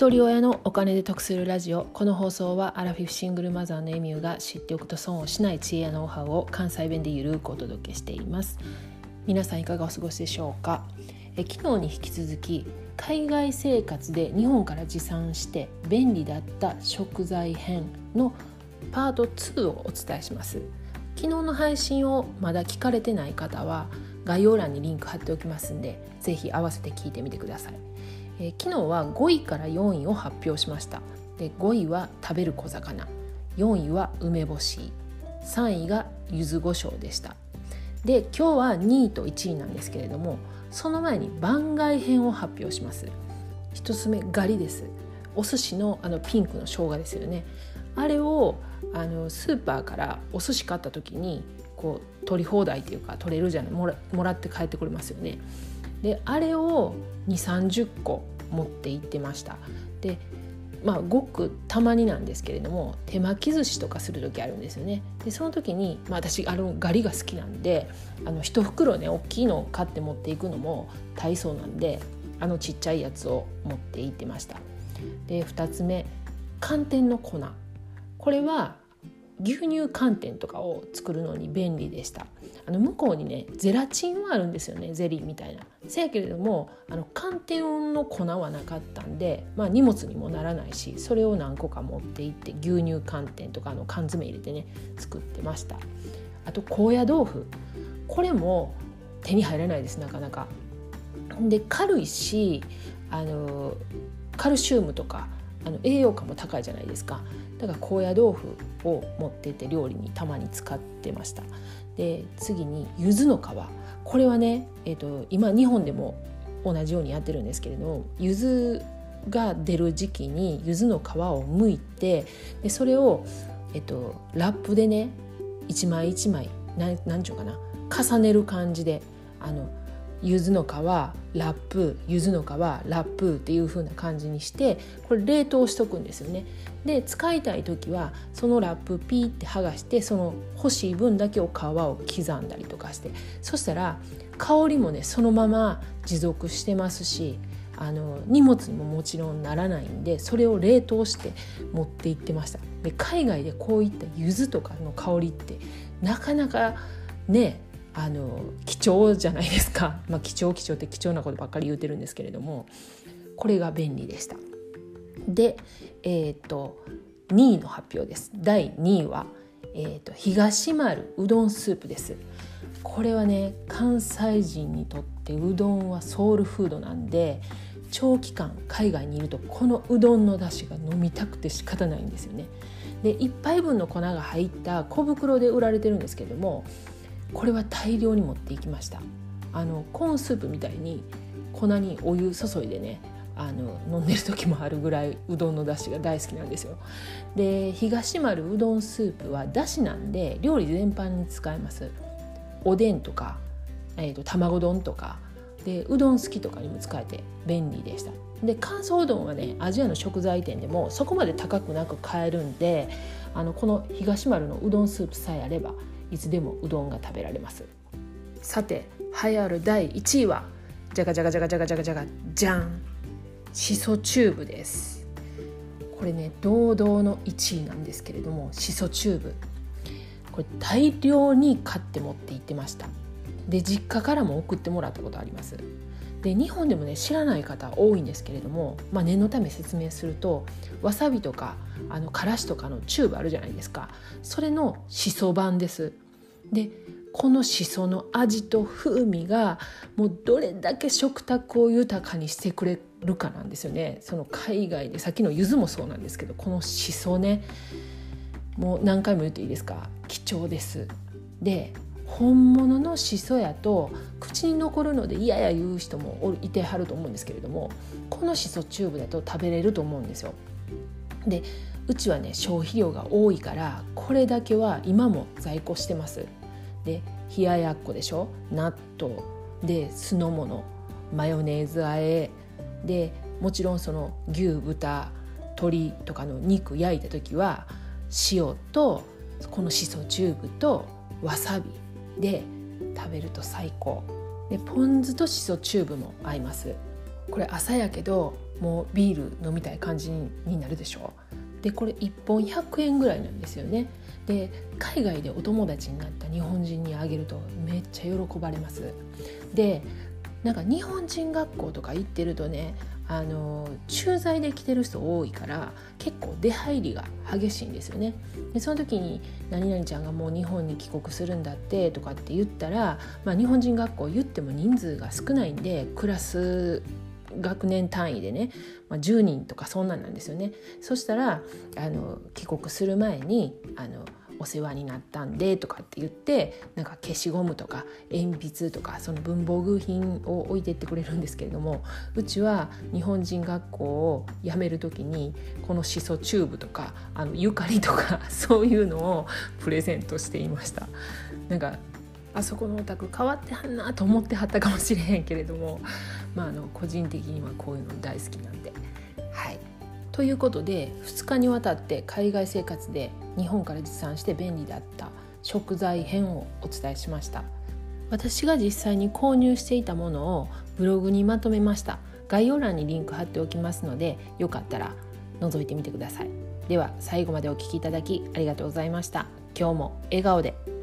一人親のお金で得するラジオ。この放送はアラフィフシングルマザーのエミューが知っておくと損をしない知恵やノウハウを関西弁でゆるくお届けしています。皆さんいかがお過ごしでしょうか？え昨日に引き続き海外生活で日本から持参して便利だった食材編のパート2をお伝えします。昨日の配信をまだ聞かれてない方は概要欄にリンク貼っておきますんで是非合わせて聞いてみてください。え昨日は5位から4位を発表しました。で5位は食べる小魚。4位は梅干し。3位が柚子胡椒でした。で今日は2位と1位なんですけれどもその前に番外編を発表します。1つ目ガリです。お寿司のあのピンクの生姜ですよね。あれをあのスーパーからお寿司買った時にこう取り放題っていうか取れるじゃないもらもらって帰ってくれますよね。であれを2 3 0個持って行ってました。でまあごくたまになんですけれども手巻き寿司とかする時あるんですよね。でその時に、まあ、私あのガリが好きなんであの一袋ね大きいのを買って持っていくのも大層なんであのちっちゃいやつを持って行ってました。で2つ目寒天の粉。これは牛乳寒天とかを作るのに便利でした。あの向こうにねゼラチンはあるんですよねゼリーみたいな。せやけれどもあの寒天の粉はなかったんで、まあ、荷物にもならないしそれを何個か持って行って牛乳寒天とかの缶詰入れてね作ってました。あと高野豆腐。これも手に入らないですなかなか。で軽いしあのカルシウムとかあの栄養価も高いじゃないですか。だから高野豆腐を持ってて料理にたまに使ってました。で次に柚子の皮。これはね、えーと、今日本でも同じようにやってるんですけれども柚子が出る時期に柚子の皮を剥いてでそれを、えっと、ラップでね一枚一枚何ちゅうかな重ねる感じであの柚子の皮ラップ柚子の皮ラップっていう風な感じにしてこれ冷凍しとくんですよね。で使いたい時はそのラップピーって剥がしてその欲しい分だけを皮を刻んだりとかしてそしたら香りもねそのまま持続してますしあの荷物にももちろんならないんでそれを冷凍して持って行ってましたで海外でこういった柚子とかの香りってなかなかねあの貴重じゃないですか、まあ、貴重貴重って貴重なことばっかり言うてるんですけれどもこれが便利でした。で、えーと、2位の発表です。第2位は、えーと、東丸うどんスープです。これはね関西人にとってうどんはソウルフードなんで長期間海外にいるとこのうどんの出汁が飲みたくて仕方ないんですよね。で1杯分の粉が入った小袋で売られてるんですけどもこれは大量に持っていきました。あのコーンスープみたいに粉にお湯注いでねあの飲んでる時もあるぐらいうどんの出汁が大好きなんですよ。で東丸うどんスープはだしなんで料理全般に使えます。おでんとか、えーと、卵丼とか。でうどん好きとかにも使えて便利でした。で乾燥うどんはねアジアの食材店でもそこまで高くなく買えるんであのこの東丸のうどんスープさえあればいつでもうどんが食べられます。さて栄えある第1位はじゃがじゃがじゃがじゃがじゃがじゃがじゃんしそチューブです。これね堂々の1位なんですけれどもしそチューブ。これ大量に買って持って行ってました。で実家からも送ってもらったことあります。で日本でもね知らない方多いんですけれども、まあ、念のため説明するとわさびとかあのからしとかのチューブあるじゃないですか。それのしそ版です。でこのしその味と風味がもうどれだけ食卓を豊かにしてくれるかなんですよね。その海外でさっきの柚子もそうなんですけどこのしそね。もう何回も言っていいですか？貴重です。で本物のしそやと口に残るので嫌や言う人もいてはると思うんですけれどもこのしそチューブだと食べれると思うんですよ。でうちはね消費量が多いからこれだけは今も在庫してます。で冷ややっこでしょ？納豆。で酢の物。マヨネーズあえ。でもちろんその牛豚鶏とかの肉焼いた時は塩とこのしそチューブとわさび。で食べると最高。でポン酢としそチューブも合います。これ朝やけどもうビール飲みたい感じになるでしょでこれ1本100円ぐらいなんですよね。で海外でお友達になった日本人にあげるとめっちゃ喜ばれます。でなんか日本人学校とか行ってるとねあの駐在で来てる人多いから結構出入りが激しいんですよね。でその時に「何々ちゃんがもう日本に帰国するんだって」とかって言ったら、まあ、日本人学校言っても人数が少ないんでクラス学年単位でね、まあ、10人とかそんなんなんですよね。そしたらあの帰国する前にあのお世話になったんでとかって言ってなんか消しゴムとか鉛筆とかその文房具品を置いてってくれるんですけれどもうちは日本人学校を辞める時にこのしそチューブとかあのゆかりとか そういうのをプレゼントしていました。なんかあそこのお宅変わってはんなと思ってはったかもしれへんけれども、まあ、あの個人的にはこういうの大好きなんで。はいということで2日にわたって海外生活で日本から持参して便利だった食材編をお伝えしました。私が実際に購入していたものをブログにまとめました。概要欄にリンク貼っておきますのでよかったら覗いてみてください。では最後までお聴きいただきありがとうございました。今日も笑顔で。